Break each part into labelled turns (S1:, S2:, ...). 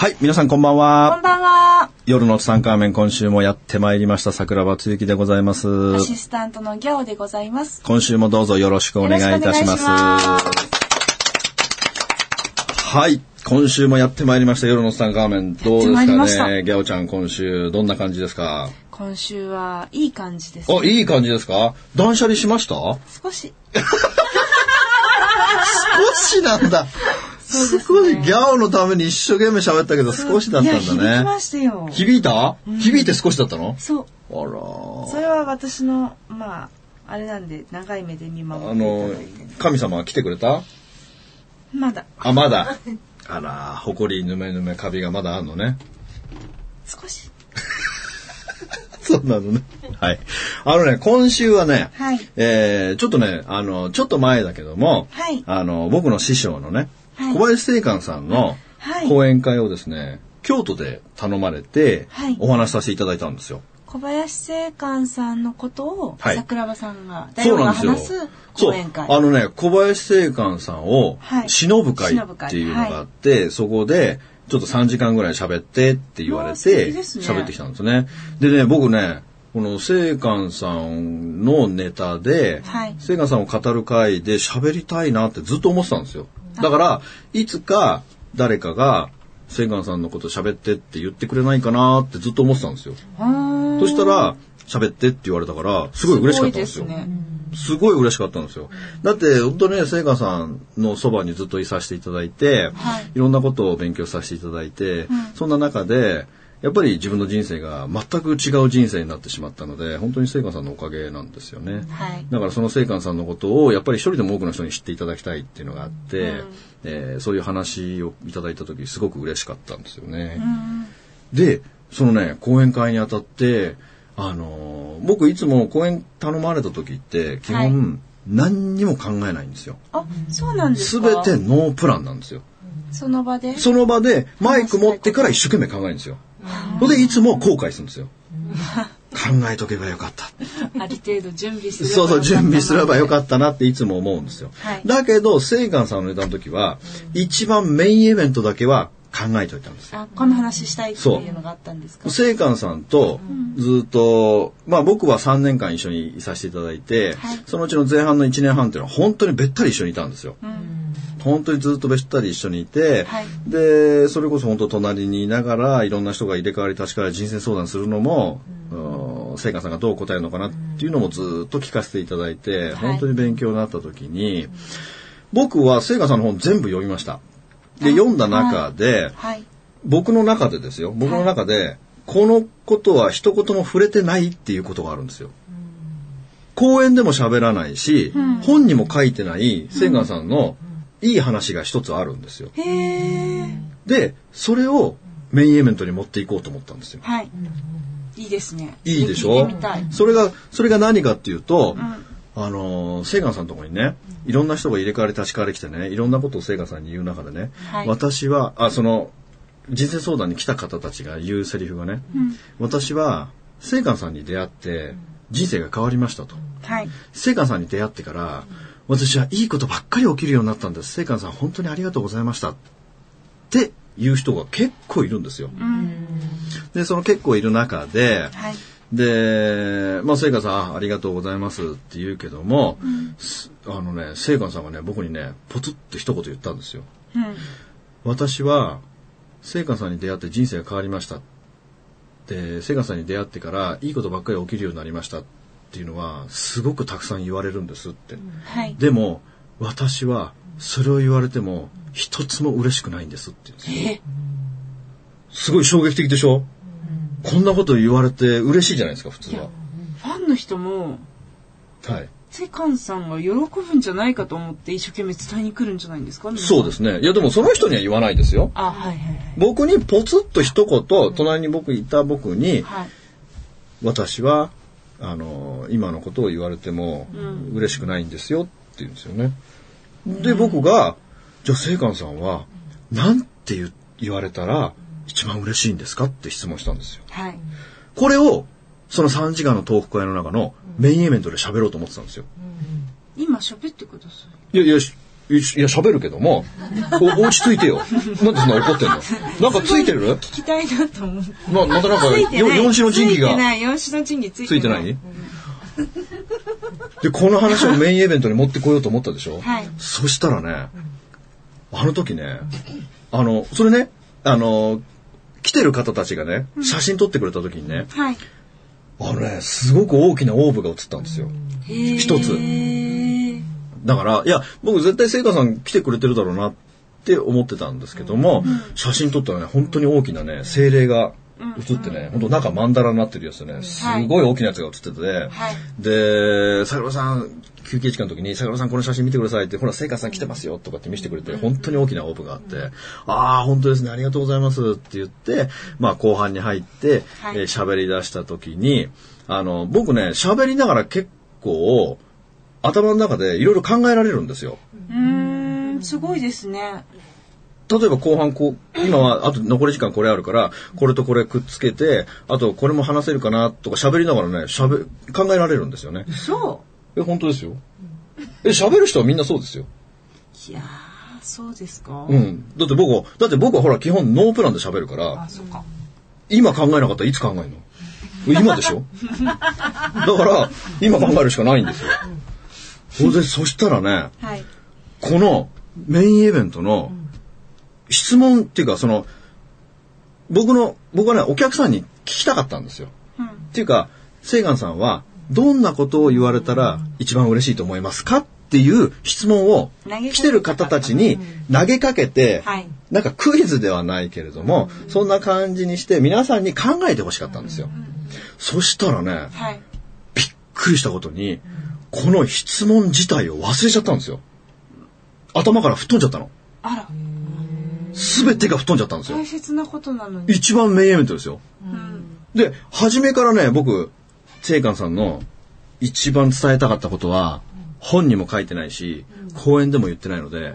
S1: はい、皆さんこんばんは。
S2: こんばんは。
S1: 夜のツタンカーメン今週もやってまいりました桜庭つゆきでございます。
S2: アシスタントのギャオでございます。
S1: 今週もどうぞよろしくお願いいたします。はい、今週もやってまいりました夜のツタンカーメンどうですかね。ギャオちゃん今週どんな感じですか？
S2: 今週はいい感じです、
S1: あ、いい感じですか？断捨離しました？
S2: 少し。
S1: 少しなんだ。
S2: すね
S1: 少しギャオのために一生懸命喋ったけど少しだったん
S2: いや、響き
S1: だね。
S2: ましたよ。
S1: 響いた？響いて少しだったの？
S2: そう。
S1: あらー。
S2: それは私の、まあ、あれなんで、長い目で見守って
S1: あの。神様は来てくれた？
S2: まだ、
S1: あ、まだ。あら、ほこりぬめぬめカビがまだあんのね。
S2: 少し。
S1: そうなのね。はい。あのね、今週はね、
S2: はい
S1: えー、ちょっとね、あの、ちょっと前だけども、
S2: はい
S1: あの、僕の師匠のね、
S2: はい
S1: 小林正観さんの
S2: はい
S1: 講演会をですね、京都で頼まれて
S2: はい、
S1: お話しさせていただいたんですよ。
S2: 小林正観さんのことを、
S1: はい
S2: 桜庭さんが、大王が話す。講演会。
S1: あのね、小林正観さんを
S2: はい
S1: 忍ぶ会っていうのがあって、そこでちょっと3時間ぐらい喋ってって言われて喋ってきたんですね。でね、僕ね、この正観さんのネタで、
S2: はい
S1: 正観さんを語る会で喋りたいなってずっと思ってたんですよ。だから、いつか誰かが正観さんのこと喋ってって言ってくれないかなってずっと思ってたんですよ。そしたら、喋ってって言われたから、すごい嬉しかったんですよ。
S2: ごいです
S1: ごい嬉しかったんですよ。だって、本当ね、聖華さんのそばにずっといさせていただいて、
S2: はい
S1: い、ろんなことを勉強させていただいて、そんな中で、やっぱり自分の人生が全く違う人生になってしまったので、本当に聖華さんのおかげなんですよね。
S2: はい。
S1: だからその聖寛さんのことをやっぱり一人でも多くの人に知っていただきたいっていうのがあって、えーそういう話をいただいた時すごく嬉しかったんですよね。で、そのね、講演会にあたって、あのー僕いつも講演頼まれた時って基
S2: はい
S1: 本何にも考えないんですよ。
S2: あ、そうなんです
S1: す
S2: か？
S1: べてノープランなんですよ。
S2: その場で？
S1: その場でマイク持ってから一生懸命考えるんですよ。それでいつも後悔するんですよ。考えとけばよかった。
S2: ある程度準備すれば
S1: そうそう、準備すればよ
S2: っ
S1: かったなっていつも思うんですよ。
S2: はい
S1: だけど、セイガンさんのネタの時は、一番メインイベントだけは考えておいたんです。
S2: あ、この話したいっていうのがあったんですか？
S1: セイカンさんとずっと、まあ僕は3年間一緒にいさせていただいて、
S2: はい
S1: そのうちの前半の1年半っていうのは本当にべったり一緒にいたんですよ。本当にずっとべったり一緒にいて、
S2: はい。
S1: で、それこそ本当隣にいながらいろんな人が入れ替わり立ち替わり人生相談するのも、うん。聖華さんがどう答えるのかなっていうのもずっと聞かせていただいて、本当に勉強になった時に、僕は聖華さんの本全部読みました。で、読んだ中で、
S2: はい。
S1: 僕の中でですよ。僕の中で、このことは一言も触れてないっていうことがあるんですよ。講演でも喋らないし、本にも書いてない千賀さんのいい話が一つあるんですよ。で、それをメインイベントに持っていこうと思ったんですよ。
S2: はい。いいですね。
S1: いいでしょ？それが、それが何かっていうと、あのー、セイガンさんのところにね、いろんな人が入れ替わり立ち替わり来てね、いろんなことをセイガンさんに言う中でね、
S2: はい
S1: 私は、あ、その、人生相談に来た方たちが言うセリフがね、私は、セイガンさんに出会って、人生が変わりましたと。
S2: はい。
S1: セイカンさんに出会ってから、私はいいことばっかり起きるようになったんです。セイカンさん本当にありがとうございました。っていう人が結構いるんですよ。で、その結構いる中で、
S2: はい。
S1: で、まあ、セイカンさんあ、ありがとうございますって言うけども、すあのね、セイカンさんがね、僕にね、ポツッと一言言ったんですよ。
S2: うん。
S1: 私は、セイカンさんに出会って人生が変わりました。で、セイカンさんに出会ってから、いいことばっかり起きるようになりましたっていうのは、すごくたくさん言われるんですって。
S2: はい。
S1: でも、私は、それを言われても、一つも嬉しくないんですって言すよ。
S2: え、
S1: すごい衝撃的でしょ、こんなこと言われて嬉しいじゃないですか、普通は。
S2: ファンの人も、
S1: はい。
S2: セカンさんが喜ぶんじゃないかと思って一生懸命伝えに来るんじゃないんですか？
S1: そうですね。いや、でもその人には言わないですよ。
S2: あ、はいはいはい。
S1: 僕にポツッと一言、隣に僕いた僕に、
S2: はい。
S1: 私は、あの、今のことを言われても嬉しくないんですよって言うんですよね。で、僕が、じゃあ、聖寛さんは、なんて言言われたら一番嬉しいんですか？って質問したんですよ。
S2: はい。
S1: これを、その3時間のトーク会の中のメインイベントで喋ろうと思ってたんですよ。
S2: 今喋ってくださ
S1: いや、いや、しいや、喋るけども、お落ち着いてよ。なんでそんな怒ってんの？なんかついてる？
S2: い。聞きたいなと思って。
S1: ままたなんか、四種の神器が
S2: ついてない。四種の神器ついて
S1: ついてない？で、この話をメインイベントに持ってこようと思ったでしょ？
S2: はい
S1: そしたらね、あの時ね、あの、それね、あの、来てる方たちがね、写真撮ってくれた時にね、
S2: はい。
S1: あのね、すごく大きなオーブが映ったんですよ。一つだから、いや、僕絶対聖華さん来てくれてるだろうなって思ってたんですけども、写真撮ったらね、本当に大きなね、精霊が映ってね、本当中マンダラになってるやつでね、すごい大きなやつが映ってて、
S2: はい。
S1: で、桜庭さん、休憩時間の時に、桜庭さんこの写真見てくださいって、ほら、聖華さん来てますよとかって見せてくれて、本当に大きなオープンがあって、ああ、本当ですね、ありがとうございますって言って、まあ後半に入って、
S2: はい。
S1: えー喋り出した時に、あの、僕ね、喋りながら結構、頭の中でいろいろ考えられるんですよ。
S2: うーん、すごいですね。
S1: 例えば後半こう、今はあと残り時間これあるから、これとこれくっつけて、あとこれも話せるかなとか喋りながらね、喋、考えられるんですよね。
S2: そ
S1: え、本当ですよ。え、喋る人はみんなそうですよ。
S2: う。いやー、そうですか。
S1: うん。だって僕は、だって僕はほら基本ノープランで喋るから、
S2: あ、そっか。
S1: 今考えなかったらいつ考えるの？今でしょ？だから、今考えるしかないんですよ。それで、そしたらね、
S2: はい。
S1: このメインイベントの質問っていうか、その、僕の、僕はね、お客さんに聞きたかったんですよ。
S2: うん。
S1: っていうか、セイガンさんは、どんなことを言われたら一番嬉しいと思いますかっていう質問を来てる方たちに投げかけて、
S2: はい
S1: なんかクイズではないけれども、そんな感じにして皆さんに考えてほしかったんですよ。そしたらね、
S2: はい。
S1: びっくりしたことに、この質問自体を忘れちゃったんですよ。頭から吹っ飛んじゃったの。
S2: あら、
S1: すべてが吹っ飛んじゃったんですよ
S2: 大。切なことなのに。
S1: 一番メインイベントですよ。
S2: うん。
S1: で、初めからね、僕、聖寛さんの一番伝えたかったことは、本にも書いてないし、講演でも言ってないので、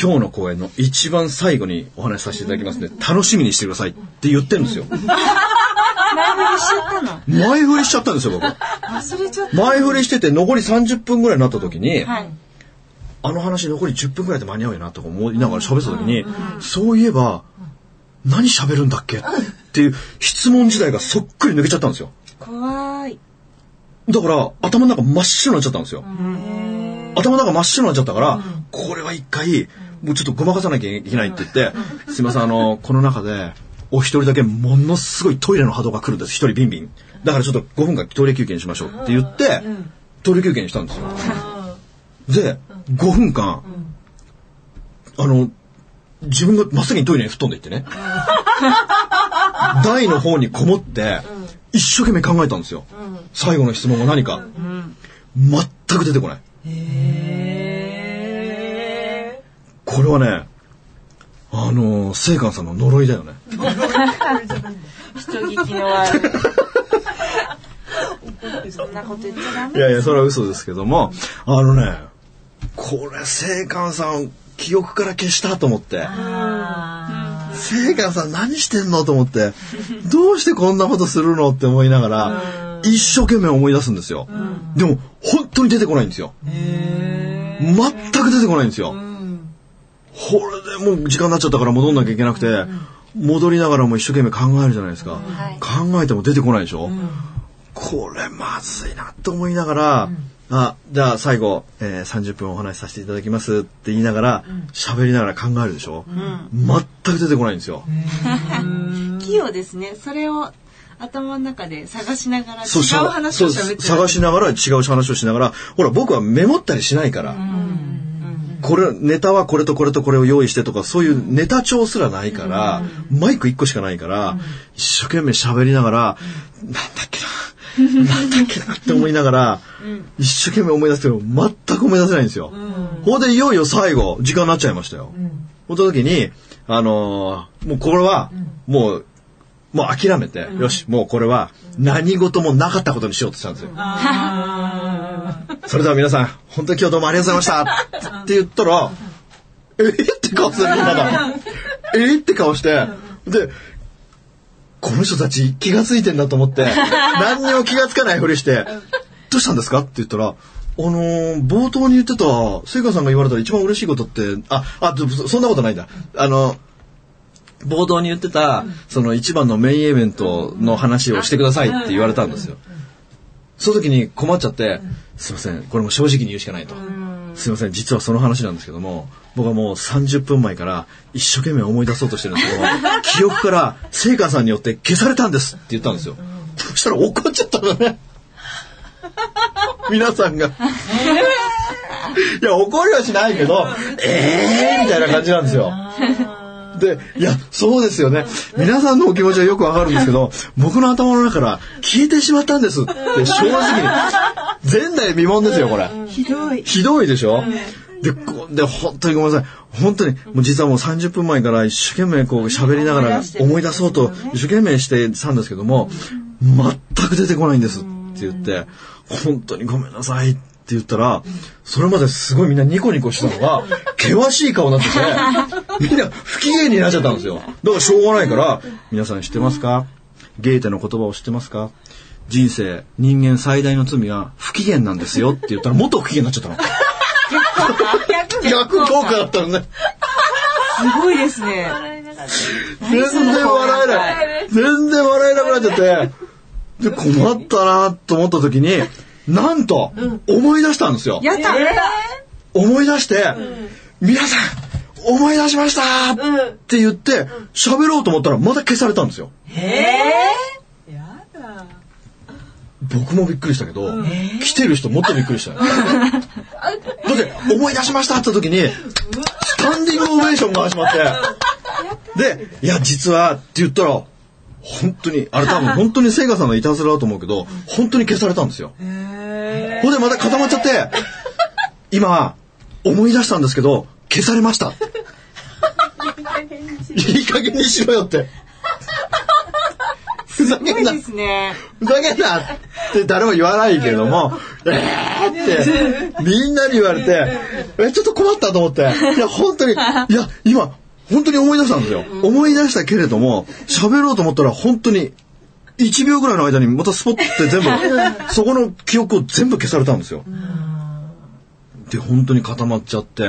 S1: 今日の講演の一番最後にお話しさせていただきますので、楽しみにしてくださいって言ってるんですよ。
S2: 前振りしちゃったの。
S1: 前振りしちゃったんですよ、僕。
S2: 忘れちゃった。
S1: 前振りしてて、残り30分ぐらいになった時に、
S2: はい。
S1: あの話残り10分ぐらいで間に合うよなとか思いながら喋ってた時に、そういえば、何喋るんだっけっていう質問自体がそっくり抜けちゃったんですよ。
S2: 怖い。
S1: だから、頭の中真っ白になっちゃったんですよ。頭の中真っ白になっちゃったから、これは一回、もうちょっとごまかさなきゃいけないって言って、すいません、あの、この中で、お一人だけものすごいトイレの波動が来るんです。一人ビンビン。だからちょっと5分間トイレ休憩にしましょうって言って、トイレ休憩にしたんですよ。で、5分間、あの、自分が真っ先にトイレに吹っ飛んでいってね。台の方にこもって、一生懸命考えたんですよ。最後の質問が何か。全く出てこない。これはね、あの、聖寛さんの呪いだよね。
S2: 人聞きの悪い。そんなこと言っちゃダメ。
S1: いやいや、それは嘘ですけども、あのね、これ、聖寛さん、記憶から消したと思って。聖寛さん何してんのと思って、どうしてこんなことするのって思いながら、一生懸命思い出すんですよ。でも、本当に出てこないんですよ。全く出てこないんですよ。これでもう時間になっちゃったから戻んなきゃいけなくて、戻りながらも一生懸命考えるじゃないですか。考えても出てこないでしょ、これまずいなと思いながら、あ、じゃあ最後、えー30分お話しさせていただきますって言いながら、喋、りながら考えるでしょ、全く出てこないんですよ。
S2: 器用ですね。それを頭の中で探しながら違
S1: そう
S2: う話を。
S1: 探しながら違う話をしながら、ほら僕はメモったりしないから。これ、ネタはこれとこれとこれを用意してとか、そういうネタ帳すらないから、マイク一個しかないから、一生懸命喋りながら、なんだっけな、なんだっけなって思いながら、一生懸命思い出すけど、全く思い出せないんですよ。ほんで、いよいよ最後、時間になっちゃいましたよ。その時に、あのーもうこれは、もう、もう諦めて、よし、もうこれは何事もなかったことにしようとしたんですよ。それでは皆さん、本当に今日どうもありがとうございました。って言ったら、え？って顔するみんなが。え？って顔して、で、この人たち気がついてんだと思って、何にも気がつかないふりして、どうしたんですか？って言ったら、あのー冒頭に言ってた、聖華さんが言われたら一番嬉しいことって、あ、あ、そんなことないんだ。あの、冒頭に言ってた、その一番のメインイベントの話をしてくださいって言われたんですよ。その時に困っちゃって、すいません、これも正直に言うしかないと。すいません、実はその話なんですけども、僕はもう30分前から一生懸命思い出そうとしてるんですけども、記憶から聖華さんによって消されたんですって言ったんですよ。そしたら怒っちゃったのね。皆さんが。いや、怒りはしないけど、えーみたいな感じなんですよ。で、いや、そうですよね。皆さんのお気持ちはよくわかるんですけど、僕の頭の中から消えてしまったんですって正直に。前代未聞ですよ、これ。
S2: ひどい。
S1: ひどいでしょ？で、こで、本当にごめんなさい。本当に、もう実はもう30分前から一生懸命こう喋りながら思い出そうと一生懸命してたんですけども、全く出てこないんですって言って、本当にごめんなさいって言ったら、それまですごいみんなニコニコしたのが、険しい顔になってて、みんな不機嫌になっちゃったんですよ。だからしょうがないから、皆さん知ってますか？ゲーテの言葉を知ってますか？人生、人間最大の罪は不機嫌なんですよって言ったらもっと不機嫌になっちゃったの。逆効果だったのね。
S2: すごいですね。
S1: 全然笑えない。全然笑えなくなっちゃって。で、困ったなと思った時に、なんと、思い出したんですよ。
S2: やった。
S1: 思い出して、皆さん、思い出しましたって言って、喋ろうと思ったらまた消されたんですよ。僕もびっくりしたけど、来てる人もっとびっくりした。よ。だって、思い出しましたって時に、スタンディングオベーションが始まって、で、いや、実はって言ったら、本当に、あれ多分本当にセガさんのいたずらだと思うけど、本当に消されたんですよ。ほんでまた固まっちゃって、今、思い出したんですけど、消されました。いい加減にしろよって。ふざけんな。
S2: ですね。
S1: ふざけんなって誰も言わないけれども、えーって、みんなに言われて、え、ちょっと困ったと思って、いや、本当に、いや、今、本当に思い出したんですよ。思い出したけれども、喋ろうと思ったら本当に、1秒ぐらいの間にまたスポッて全部、そこの記憶を全部消されたんですよ。で、本当に固まっちゃって、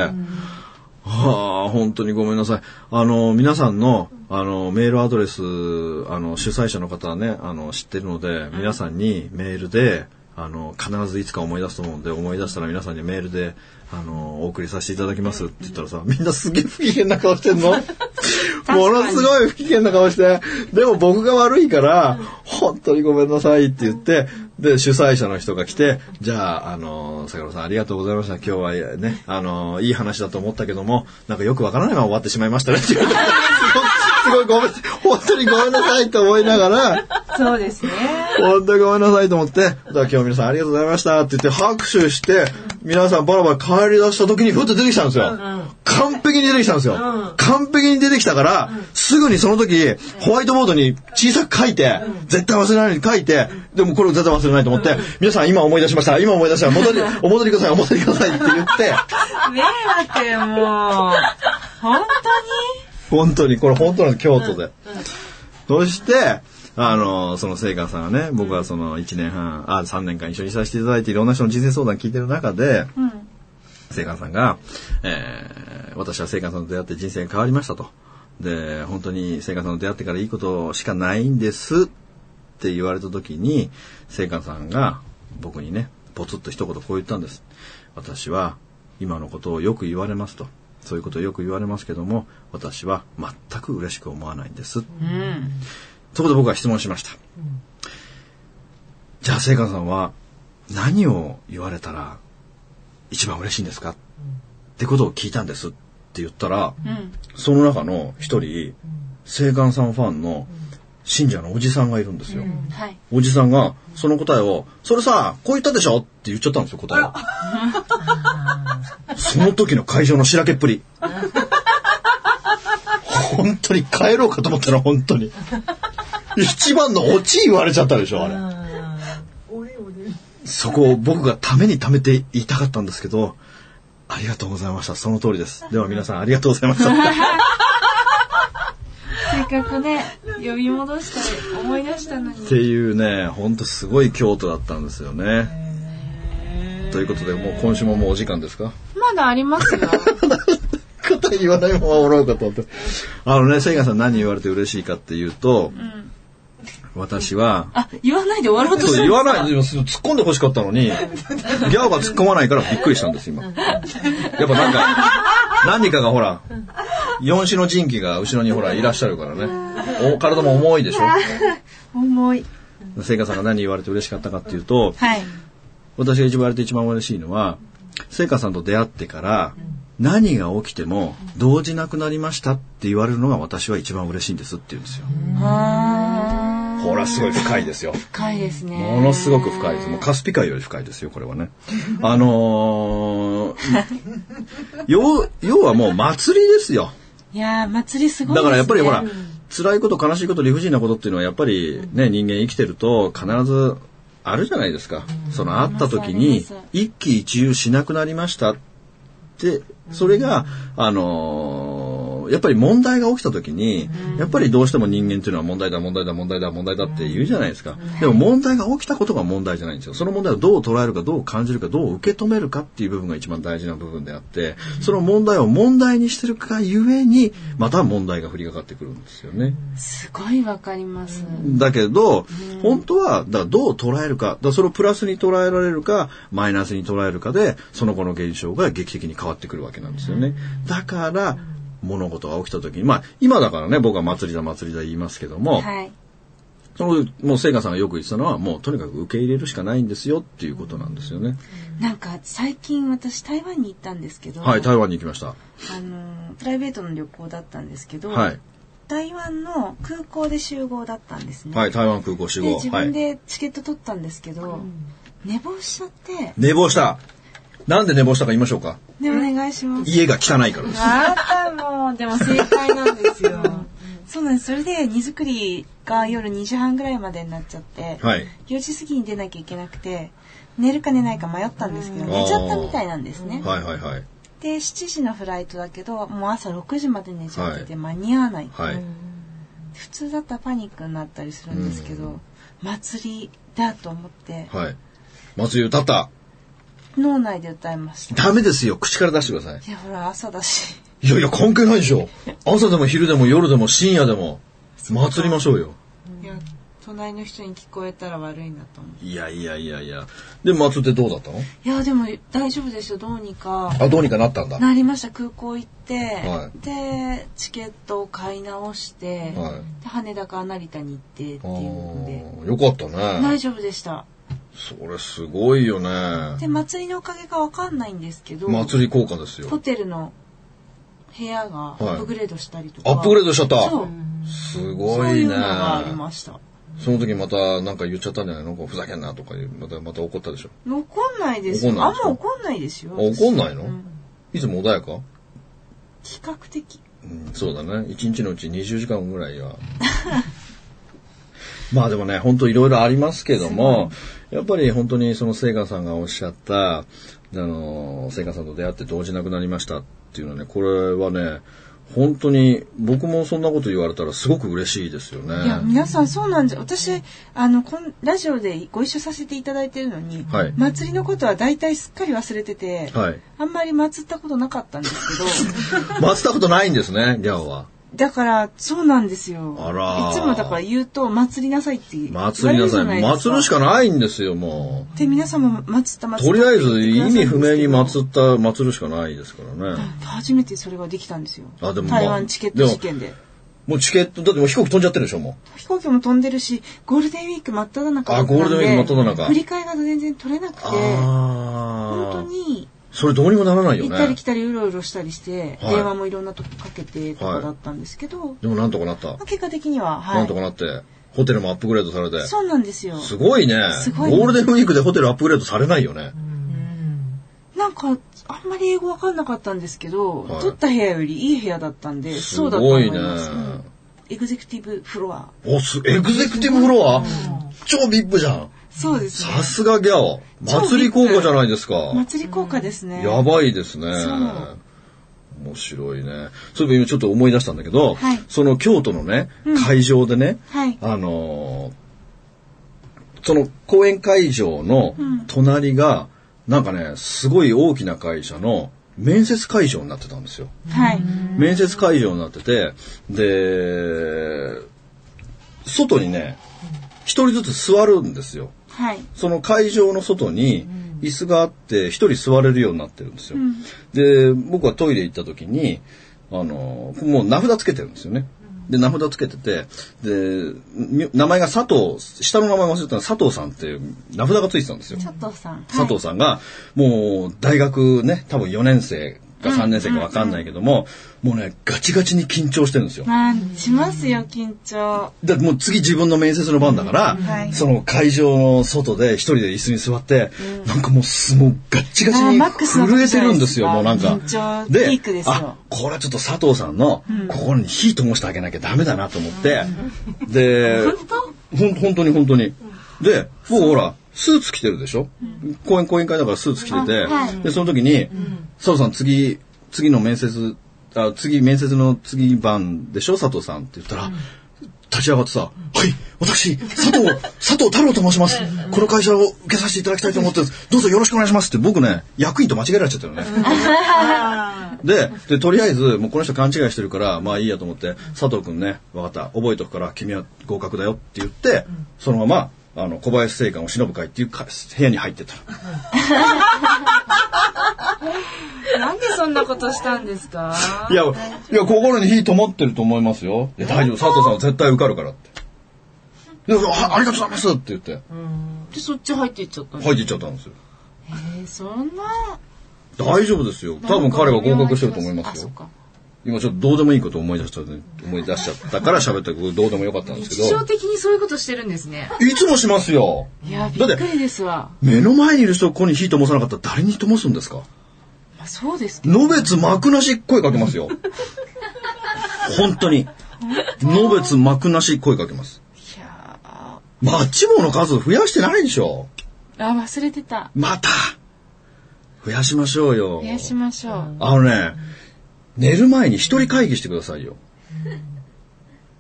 S1: はあ、本当にごめんなさい。あの、皆さんの、あの、メールアドレス、あの、主催者の方はね、あの、知ってるので、皆さんにメールで、あの、必ずいつか思い出すと思うんで、思い出したら皆さんにメールで、あの、お送りさせていただきますって言ったらさ、みんなすげえ不機嫌な顔してんの？ものすごい不機嫌な顔して、でも僕が悪いから、本当にごめんなさいって言って、で、主催者の人が来て、じゃあ、あの、坂野さんありがとうございました。今日はね、あの、いい話だと思ったけども、なんかよくわからないまま終わってしまいましたねって言われて、すごいごめん、本当にごめんなさいと思いながら、
S2: そうですね。
S1: 本当にごめんなさいと思って、だから今日皆さんありがとうございましたって言って拍手して、皆さんバラバラ帰り出した時にふっと出てきたんですよ。完璧に出てきたんですよ。完璧に出てきたから、すぐにその時、ホワイトボードに小さく書いて、絶対忘れないように書いて、でもこれを絶対忘れないと思って、皆さん今思い出しました。今思い出した。戻り、お戻りください、お戻りくださいって言って、
S2: 迷惑もう。本
S1: 本当に、これ本当なんです、京都で。そして、あの、その聖寛さんがね、僕はその1年半、あ、3年間一緒にさせていただいて、いろんな人の人生相談聞いてる中で、聖寛さんが、えー私は聖寛さんと出会って人生が変わりましたと。で、本当に聖寛さんと出会ってからいいことしかないんですって言われた時に、聖寛さんが僕にね、ポツッと一言こう言ったんです。私は今のことをよく言われますと。そういうことをよく言われますけども、私は全く嬉しく思わないんです。
S2: うん。
S1: そこで僕は質問しました。じゃあ、聖寛さんは何を言われたら一番嬉しいんですか、ってことを聞いたんですって言ったら、
S2: うん。
S1: その中の一人、聖寛さんファンの信者のおじさんがいるんですよ。
S2: はい。
S1: おじさんがその答えを、それさ、こう言ったでしょ？って言っちゃったんですよ、答えを。その時の会場のしらけっぷり。本当に帰ろうかと思ったら本当に。一番のオチ言われちゃったでしょ、あれ。そこを僕がためにためて言いたかったんですけど、ありがとうございました。その通りです。では皆さんありがとうございました。
S2: せっかくね、呼び戻して思い出したのに。
S1: っていうね、ほんとすごい京都だったんですよね。ということで、もう今週ももうお時間ですか？
S2: まだありますよ。
S1: 答え言わないままおろうかと思って。あのね、セイガさん何言われて嬉しいかっていうと、私は、
S2: あ、言わないで終わろうと
S1: そう
S2: した
S1: 言わないでも突っ込んで欲しかったのに、ギャオが突っ込まないからびっくりしたんです、今。やっぱなんか、何かがほら、四種の神器が後ろにほらいらっしゃるからね。お体も重いでしょ？
S2: 重い。
S1: セイカさんが何言われて嬉しかったかっていうと、
S2: はい。
S1: 私が一番言われて一番嬉しいのは、セイカさんと出会ってから、何が起きても動じなくなりましたって言われるのが私は一番嬉しいんですって言うんですよ。
S2: あ
S1: ほら、すごい深いですよ。
S2: ー深いですね。
S1: ものすごく深いです。もうカスピ海より深いですよ、これはね。あのー、要、要はもう祭りですよ。
S2: いやー、祭りすごいね。
S1: だからやっぱりほら、辛いこと、悲しいこと、理不尽なことっていうのはやっぱりね、人間生きてると必ずあるじゃないですか。その会った時に一喜一憂しなくなりましたって、それが、あのーやっぱり問題が起きた時に、やっぱりどうしても人間っていうのは問題だ、問題だ、問題だ、問題だって言うじゃないですか。でも問題が起きたことが問題じゃないんですよ。その問題をどう捉えるか、どう感じるか、どう受け止めるかっていう部分が一番大事な部分であって、その問題を問題にしてるかゆえに、また問題が降りかかってくるんですよね。
S2: すごいわかります。
S1: だけど、本当は、だどう捉えるか、だそれをプラスに捉えられるか、マイナスに捉えるかで、その後の現象が劇的に変わってくるわけなんですよね。だから、物事が起きた時に、まあ、今だからね、僕は祭りだ祭りだ言いますけども、
S2: はい。
S1: その、もう、聖華さんがよく言ってたのは、もう、とにかく受け入れるしかないんですよっていうことなんですよね。
S2: なんか最近私台湾に行ったんですけど、
S1: はい、台湾に行きました。
S2: あのープライベートの旅行だったんですけど、
S1: はい。
S2: 台湾の空港で集合だったんですね。
S1: はい、台湾空港集合。
S2: で自分
S1: はい。
S2: でチケット取ったんですけど、寝坊しちゃって、
S1: 寝坊した。なんで寝坊したか言いましょうか。
S2: でお願いします。
S1: 家が汚いからです。
S2: あったもう、でも正解なんですよ。そうなんです。それで荷造りが夜2時半ぐらいまでになっちゃって、
S1: はい。
S2: 4時過ぎに出なきゃいけなくて、寝るか寝ないか迷ったんですけど、寝ちゃったみたいなんですね。
S1: はいはいはい。
S2: で、7時のフライトだけど、もう朝6時まで寝ちゃってて間に合わない。
S1: はい。
S2: 普通だったらパニックになったりするんですけど、祭りだと思って、
S1: はい。祭り歌った。
S2: 脳内で歌いました。
S1: ダメですよ。口から出してください。
S2: いや、ほら、朝だし。
S1: いやいや、関係ないでしょ。朝でも昼でも夜でも深夜でも、祭りましょうよ。
S2: いや、隣の人に聞こえたら悪いなと思う。
S1: いやいやいやいや。で、祭ってどうだったの？
S2: いや、でも大丈夫ですよ、どうにか。
S1: あ、どうにかなったんだ。
S2: なりました、空港行って、
S1: は
S2: で、チケットを買い直して、
S1: はい
S2: で羽田から成田に行ってっていう
S1: あ
S2: ので、
S1: ーよかったね。
S2: 大丈夫でした。
S1: それすごいよね。
S2: で、祭りのおかげかわかんないんですけど、
S1: 祭り効果です
S2: ホ
S1: よ。
S2: テルの部屋がアップグレードしたりとか。
S1: アップグレードしちゃった。
S2: そう。
S1: す
S2: そ
S1: ごいね
S2: うの。がありました。
S1: その時またなんか言っちゃったんじゃないのこうふざけんなとか言うまたまた怒ったでしょ。
S2: 怒んないですよ。
S1: 怒ん
S2: あんま怒んないですよ。
S1: あ怒んないの？
S2: うん
S1: いつも穏やか？
S2: 比較的。
S1: うん、そうだね。一日のうち20時間ぐらいは。まあでもね、本当いろいろありますけども、やっぱり本当にその聖華さんがおっしゃった、あの、聖華さんと出会って動じなくなりましたっていうのはね、これはね、本当に僕もそんなこと言われたらすごく嬉しいですよね。
S2: いや、皆さんそうなんじゃ、私、あの、こんラジオでご一緒させていただいてるのに、
S1: はい
S2: 祭りのことは大体すっかり忘れてて、
S1: はい。
S2: あんまり祭ったことなかったんですけど、
S1: 待ったことないんですね、ギャオは。
S2: だから、そうなんですよ。
S1: あら
S2: いつもだから言うと、祭りなさいって言わ
S1: 祭りなさい。祭るしかないんですよ、も
S2: で、皆さんも祭った
S1: う。
S2: 祭った
S1: とりあえず意味不明に祭った、祭るしかないですからね。
S2: 初めてそれができたんですよ。
S1: あでもまあ
S2: 台湾チケット事件で。
S1: もうチケット、だってもう飛行機飛んじゃってるでしょ、も
S2: 飛行機も飛んでるし、ゴールデンウィーク真っ只中だったんで
S1: あゴールデンウィーク真っ只中
S2: 振り替えが全然取れなくて、
S1: う。
S2: 本
S1: あ
S2: 当に
S1: それどうにもならないよね
S2: 行ったり来。たりうろうろしたりして、
S1: はい
S2: 電話もいろんなとこかけてとかだったんですけど、
S1: でもなんとかなった。
S2: まあ結果的には、は
S1: なんとかなって、ホテルもアップグレードされて。
S2: そうなんですよ。
S1: すごいね。
S2: すごい
S1: ゴールデンウィークでホテルアップグレードされないよね。
S2: なんか、あんまり英語わかんなかったんですけど、
S1: はい
S2: 取った部屋よりいい部屋だったんで、
S1: す
S2: そうだと思
S1: ごいね。
S2: います。うんエグゼクティブフロア。
S1: おす、エグゼクティブフロア、超ビップじゃん。
S2: そうですね。
S1: さすがギャオ。祭り効果じゃないですか。
S2: 祭り効果ですね。
S1: やばいですね。面白いね。そういえば今ちょっと思い出したんだけど、
S2: はい
S1: その京都のね、会場でね、
S2: はい
S1: あのーその公演会場の隣が、なんかね、すごい大きな会社の面接会場になってたんですよ。
S2: はい。
S1: 面接会場になってて、で、外にね、一人ずつ座るんですよ。
S2: はい。
S1: その会場の外に椅子があって一人座れるようになってるんですよ。で、僕はトイレ行った時に、あの、もう名札つけてるんですよね。で、名札つけてて、で、み名前が佐藤、下の名前忘れてたの佐藤さんっていう名札がついてたんですよ。
S2: 佐藤さん。
S1: 佐藤さんが、もう大学ね、多分4年生か3年生かわかんないけども、もうね、ガチガチに緊張してるんですよ。
S2: まあ、しますよ、緊張。
S1: でもう次自分の面接の番だから、
S2: はい
S1: その会場の外で一人で椅子に座って、なんかもうすもうガッチガチに震えてるんですよ、もうなんか。
S2: で
S1: あ、これはちょっと佐藤さんの心に火灯してあげなきゃダメだなと思って、で、ほん本当に本当に。で、僕ほら、スーツ着てるでしょ、講演講演会だからスーツ着てて、
S2: はい。
S1: で、その時に、佐藤さん次、次の面接、あ次、面接の次番でしょ？佐藤さんって言ったら、立ち上がってさ、はい、私、佐藤、佐藤太郎と申します。この会社を受けさせていただきたいと思ってます。どうぞよろしくお願いしますって僕ね、役員と間違えられちゃったよね。で、で、とりあえず、もうこの人勘違いしてるから、まあいいやと思って、佐藤くんね、わかった、覚えとくから、君は合格だよって言って、そのまま、あの、小林正観を忍ぶ会っていうか部屋に入ってた。
S3: なんでそんなことしたんですか？
S1: いや、いや、心に火灯ってると思いますよ。いや、大丈夫、佐藤さんは絶対受かるからって。であありがとうございますって言って、
S3: で、そっち入っていっちゃったの
S1: 入っていっちゃったんですよ。
S3: えー、そんな。
S1: 大丈夫ですよ。多分彼は合格してると思いますよ今ちょっとどうでもいいこと思い出しちゃった、思い出しちゃったから喋ったけど、どうでもよかったんですけど。
S3: 日常的にそういうことしてるんですね。
S1: いつもしますよ。
S3: いや、び
S1: だっ
S3: くりですわ。
S1: 目の前にいる人ここに火灯さなかったら誰に灯すんですか？
S3: まあ、そうですけど。
S1: のべつ幕なし声かけますよ。本当に。のべつ幕なし声かけます。
S3: いや
S1: マッチ棒の数増やしてないでしょ。
S3: ーあ、忘れてた。
S1: また増やしましょうよ。
S3: 増やしましょう。
S1: あのね、寝る前に一人会議してくださいよ。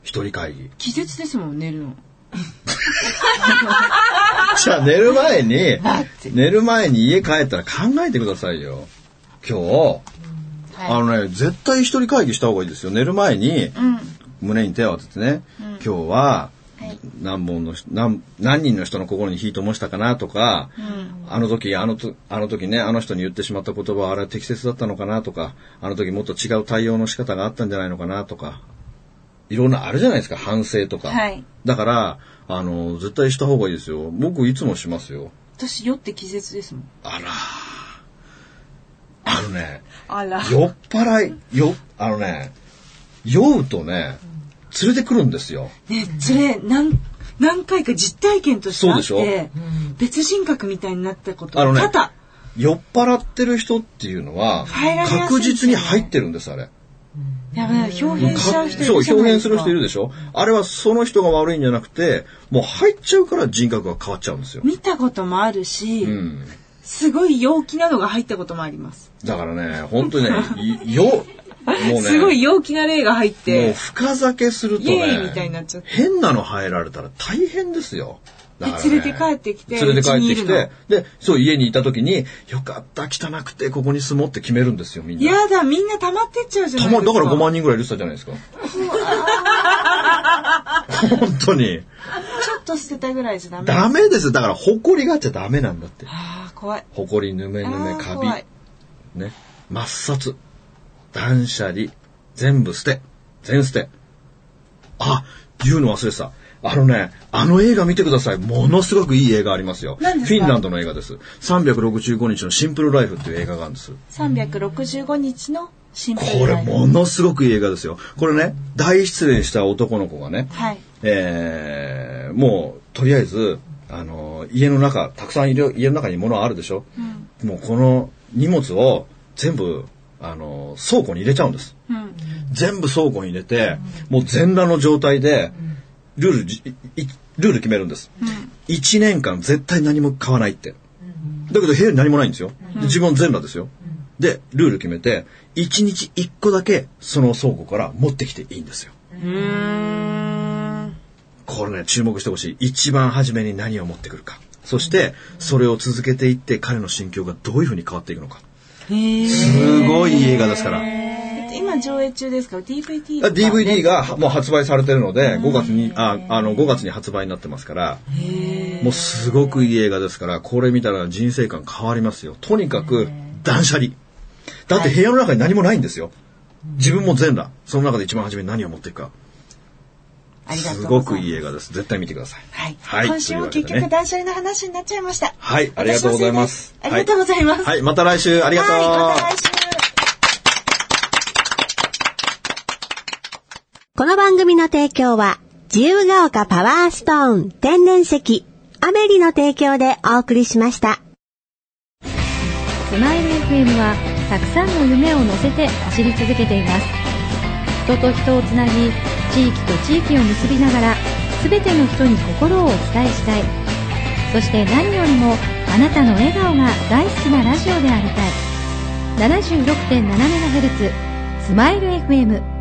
S1: 一人会議。
S3: 季節ですもん、寝るの。
S1: じゃあ寝る前に寝る前に家帰ったら考えてくださいよ。今日、
S3: はい。
S1: あのね、絶対一人会議した方がいいですよ。寝る前に、胸に手を当ててね、今日は、何本の人何、何人の人の心に火灯したかなとか、あの時、あのと、あの時ね、あの人に言ってしまった言葉はあれは適切だったのかなとか、あの時もっと違う対応の仕方があったんじゃないのかなとか、いろんなあるじゃないですか、反省とか。
S2: はい
S1: だから、あの、絶対した方がいいですよ。僕いつもしますよ。
S2: 私、酔って気絶ですもん。
S1: あら。あのね、
S2: あら。
S1: 酔っ払い、よ、あのね、酔うとね、連れてくるんですよ。
S2: ね、それ、何、何回か実体験としてあって、別人格みたいになったこと
S1: あのね
S2: 多々。
S1: 酔っ払ってる人っていうのは確実に入ってるんですあれ。
S2: やばい、表現しちゃう人い
S1: そう
S2: るじゃないですか。
S1: 表現する人いるでしょ？あれはその人が悪いんじゃなくてもう入っちゃうから人格が変わっちゃうんですよ。
S2: 見たこともあるし、
S1: うん。
S2: すごい陽気なのが入ったこともあります。
S1: だからね本当にねいよね
S2: すごい陽気な例が入っ
S1: もう
S2: て、
S1: 深酒すると
S2: イエーイ
S1: ね
S2: みたいになっちゃって。
S1: 変なの入られたら大変ですよ。ね
S2: で連れて帰ってきて
S1: 連れて帰ってきて、で、そう、家にいた時に、よかった、汚くて、ここに住もうって決めるんですよ、みんな。
S2: やだ、みんな溜まってっちゃうじゃないですか。
S1: だから5万人ぐらいいるって言ったじゃないですか。本当に。
S2: ちょっと捨てたぐらいじゃダメ。
S1: ダメですよ。だから、埃があっちゃダメなんだって。
S2: ああ、怖い。
S1: 埃、ぬめぬめ、カビ。ね。抹殺。断捨離。全部捨て。全捨て。あ、言うの忘れてた。あのね、あの映画見てください。ものすごくいい映画ありますよ。
S2: 何ですか？
S1: フィンランドの映画です。365日のシンプルライフっていう映画があるんです。
S2: 365日のシンプル
S1: これ
S2: ライフ
S1: ものすごくいい映画ですよ。これね、大失恋した男の子がね、
S2: はい。
S1: えーもう、とりあえず、あの、家の中、たくさんいる、家の中に物あるでしょ、もうこの荷物を全部あの、倉庫に入れちゃうんです。
S2: うん。
S1: 全部倉庫に入れて、もう全裸の状態で、ルールルール決めるんです。1年間絶対何も買わないって。だけど部屋に何もないんですよ。で自分は全裸ですよ。で、ルール決めて、1日1個だけその倉庫から持ってきていいんですよ。これね、注目してほしい。一番初めに何を持ってくるか。そして、それを続けていって彼の心境がどういう風に変わっていくのか。すごいいい映画ですから。
S2: 今上映中ですか ?DVD
S1: あ DVD がもう発売されてるので、5月に、あ、あの、5月に発売になってますから、もうすごくいい映画ですから、これ見たら人生観変わりますよ。とにかく断捨離。だって部屋の中に何もないんですよ。自分も全裸。その中で一番初めに何を持っていくか。
S2: ありがと
S1: す
S2: うございます。
S1: ごくいい映画です。絶対見てください。
S2: はい。
S1: はい
S2: 今週も結局断捨離の話になっちゃいました。
S1: はい、ありがとうございま
S2: す。ありがとうございます。
S1: はい、また来週ありがとう。
S2: はい、また来週。
S4: この番組の提供は、自由が丘パワーストーン天然石、アメリの提供でお送りしました。
S5: スマイル FM はたくさんの夢を乗せて走り続けています人と人をつなぎ地域と地域を結びながら全ての人に心をお伝えしたい。そして何よりもあなたの笑顔が大好きなラジオでありたい。76.7MHz スマイル FM